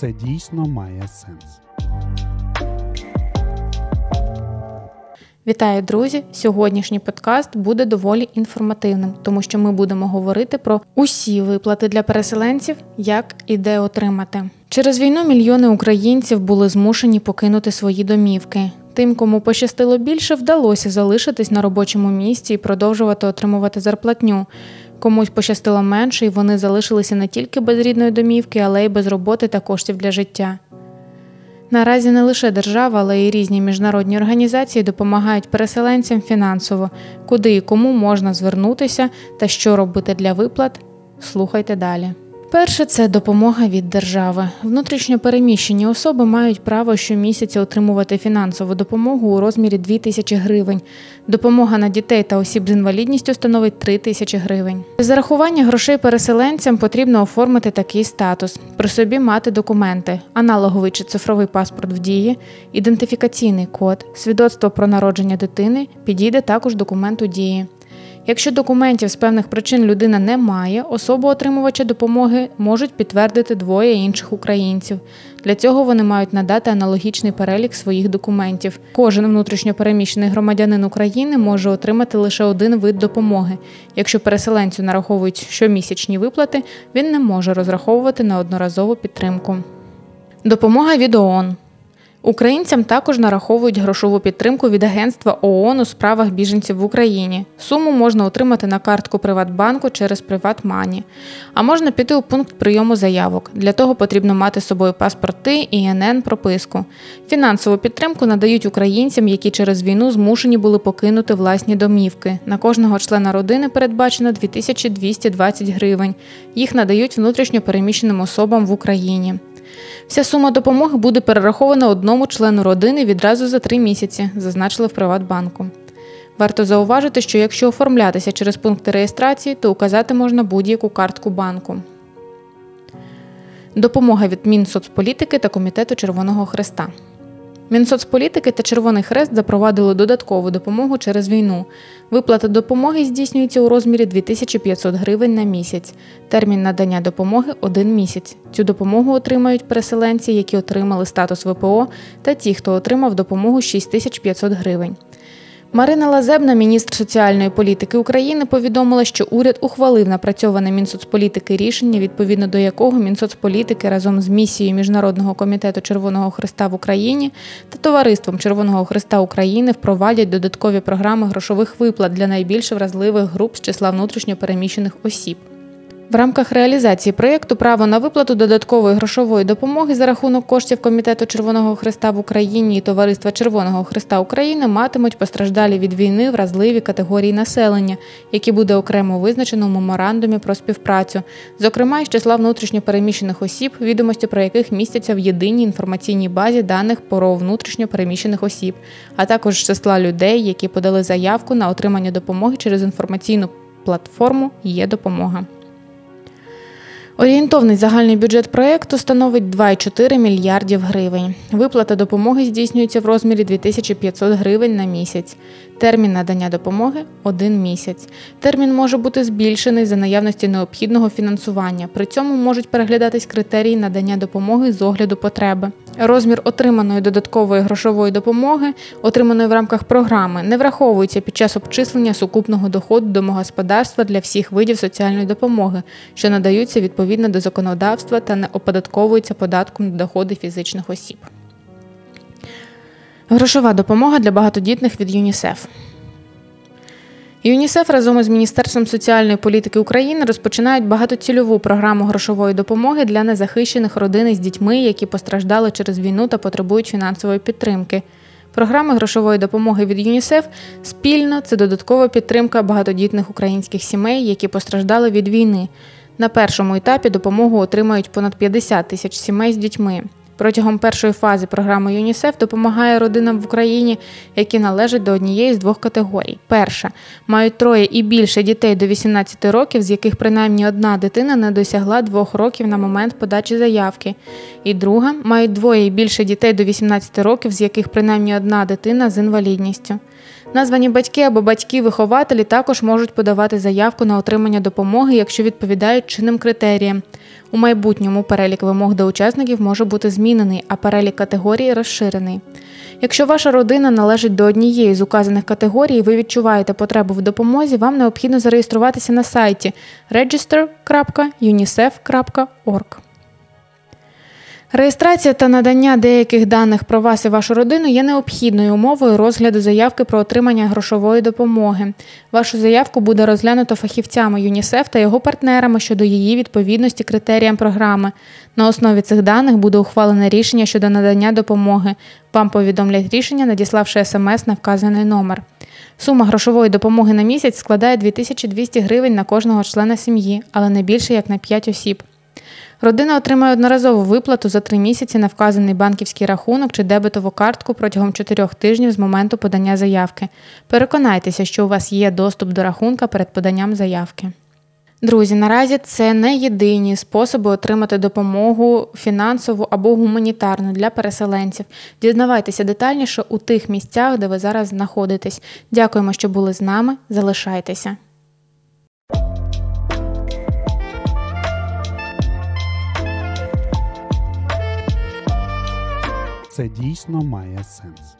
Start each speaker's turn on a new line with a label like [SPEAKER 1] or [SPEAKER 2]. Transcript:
[SPEAKER 1] це дійсно має сенс.
[SPEAKER 2] Вітаю, друзі! Сьогоднішній подкаст буде доволі інформативним, тому що ми будемо говорити про усі виплати для переселенців, як і де отримати. Через війну мільйони українців були змушені покинути свої домівки. Тим, кому пощастило більше, вдалося залишитись на робочому місці і продовжувати отримувати зарплатню. Комусь пощастило менше, і вони залишилися не тільки без рідної домівки, але й без роботи та коштів для життя. Наразі не лише держава, але й різні міжнародні організації допомагають переселенцям фінансово, куди і кому можна звернутися та що робити для виплат. Слухайте далі. Перше це допомога від держави. Внутрішньо переміщені особи мають право щомісяця отримувати фінансову допомогу у розмірі 2 тисячі гривень. Допомога на дітей та осіб з інвалідністю становить 3 тисячі гривень. Зарахування грошей переселенцям потрібно оформити такий статус: при собі мати документи, аналоговий чи цифровий паспорт в дії, ідентифікаційний код, свідоцтво про народження дитини, підійде також документ у дії. Якщо документів з певних причин людина не має, особу отримувача допомоги можуть підтвердити двоє інших українців. Для цього вони мають надати аналогічний перелік своїх документів. Кожен внутрішньопереміщений громадянин України може отримати лише один вид допомоги. Якщо переселенцю нараховують щомісячні виплати, він не може розраховувати на одноразову підтримку. Допомога від ООН Українцям також нараховують грошову підтримку від Агентства ООН у справах біженців в Україні. Суму можна отримати на картку Приватбанку через Приватмані. А можна піти у пункт прийому заявок. Для того потрібно мати з собою паспорти, ІНН, прописку. Фінансову підтримку надають українцям, які через війну змушені були покинути власні домівки. На кожного члена родини передбачено 2220 гривень. Їх надають внутрішньо переміщеним особам в Україні. Вся сума допомоги буде перерахована одному члену родини відразу за три місяці, зазначили в Приватбанку. Варто зауважити, що якщо оформлятися через пункти реєстрації, то указати можна будь-яку картку банку. Допомога від Мінсоцполітики та Комітету Червоного Хреста. Мінсоцполітики та Червоний Хрест запровадили додаткову допомогу через війну. Виплата допомоги здійснюється у розмірі 2500 гривень на місяць. Термін надання допомоги один місяць. Цю допомогу отримають переселенці, які отримали статус ВПО, та ті, хто отримав допомогу 6500 гривень. Марина Лазебна, міністр соціальної політики України, повідомила, що уряд ухвалив напрацьоване Мінсоцполітики рішення, відповідно до якого Мінсоцполітики разом з місією Міжнародного комітету Червоного Христа в Україні та Товариством Червоного Христа України впровадять додаткові програми грошових виплат для найбільш вразливих груп з числа внутрішньопереміщених осіб. В рамках реалізації проєкту право на виплату додаткової грошової допомоги за рахунок коштів Комітету Червоного Христа в Україні і Товариства Червоного Христа України матимуть постраждалі від війни вразливі категорії населення, які буде окремо визначено в меморандумі про співпрацю, зокрема із числа внутрішньопереміщених осіб, відомості про яких містяться в єдиній інформаційній базі даних про внутрішньопереміщених осіб, а також числа людей, які подали заявку на отримання допомоги через інформаційну платформу Є допомога. Орієнтовний загальний бюджет проєкту становить 2,4 мільярдів гривень. Виплата допомоги здійснюється в розмірі 2500 гривень на місяць. Термін надання допомоги один місяць. Термін може бути збільшений за наявності необхідного фінансування. При цьому можуть переглядатись критерії надання допомоги з огляду потреби. Розмір отриманої додаткової грошової допомоги, отриманої в рамках програми, не враховується під час обчислення сукупного доходу домогосподарства для всіх видів соціальної допомоги, що надаються відповідно до законодавства та не оподатковуються податком на доходи фізичних осіб. Грошова допомога для багатодітних від ЮНІСЕФ. ЮНІСЕФ разом із Міністерством соціальної політики України розпочинають багатоцільову програму грошової допомоги для незахищених родин із дітьми, які постраждали через війну та потребують фінансової підтримки. Програма грошової допомоги від ЮНІСЕФ спільно це додаткова підтримка багатодітних українських сімей, які постраждали від війни. На першому етапі допомогу отримають понад 50 тисяч сімей з дітьми. Протягом першої фази програми ЮНІСЕФ допомагає родинам в Україні, які належать до однієї з двох категорій. Перша мають троє і більше дітей до 18 років, з яких принаймні одна дитина не досягла двох років на момент подачі заявки. І друга мають двоє і більше дітей до 18 років, з яких принаймні одна дитина з інвалідністю. Названі батьки або батьки-вихователі також можуть подавати заявку на отримання допомоги, якщо відповідають чинним критеріям. У майбутньому перелік вимог до учасників може бути змінений, а перелік категорій розширений. Якщо ваша родина належить до однієї з указаних категорій, і ви відчуваєте потребу в допомозі, вам необхідно зареєструватися на сайті register.unicef.org. Реєстрація та надання деяких даних про вас і вашу родину є необхідною умовою розгляду заявки про отримання грошової допомоги. Вашу заявку буде розглянуто фахівцями ЮНІСЕФ та його партнерами щодо її відповідності критеріям програми. На основі цих даних буде ухвалене рішення щодо надання допомоги. Вам повідомлять рішення, надіславши смс на вказаний номер. Сума грошової допомоги на місяць складає 2200 гривень на кожного члена сім'ї, але не більше як на 5 осіб. Родина отримає одноразову виплату за три місяці на вказаний банківський рахунок чи дебетову картку протягом чотирьох тижнів з моменту подання заявки. Переконайтеся, що у вас є доступ до рахунка перед поданням заявки. Друзі, наразі це не єдині способи отримати допомогу фінансову або гуманітарну для переселенців. Дізнавайтеся детальніше у тих місцях, де ви зараз знаходитесь. Дякуємо, що були з нами. Залишайтеся.
[SPEAKER 1] Це дійсно має сенс.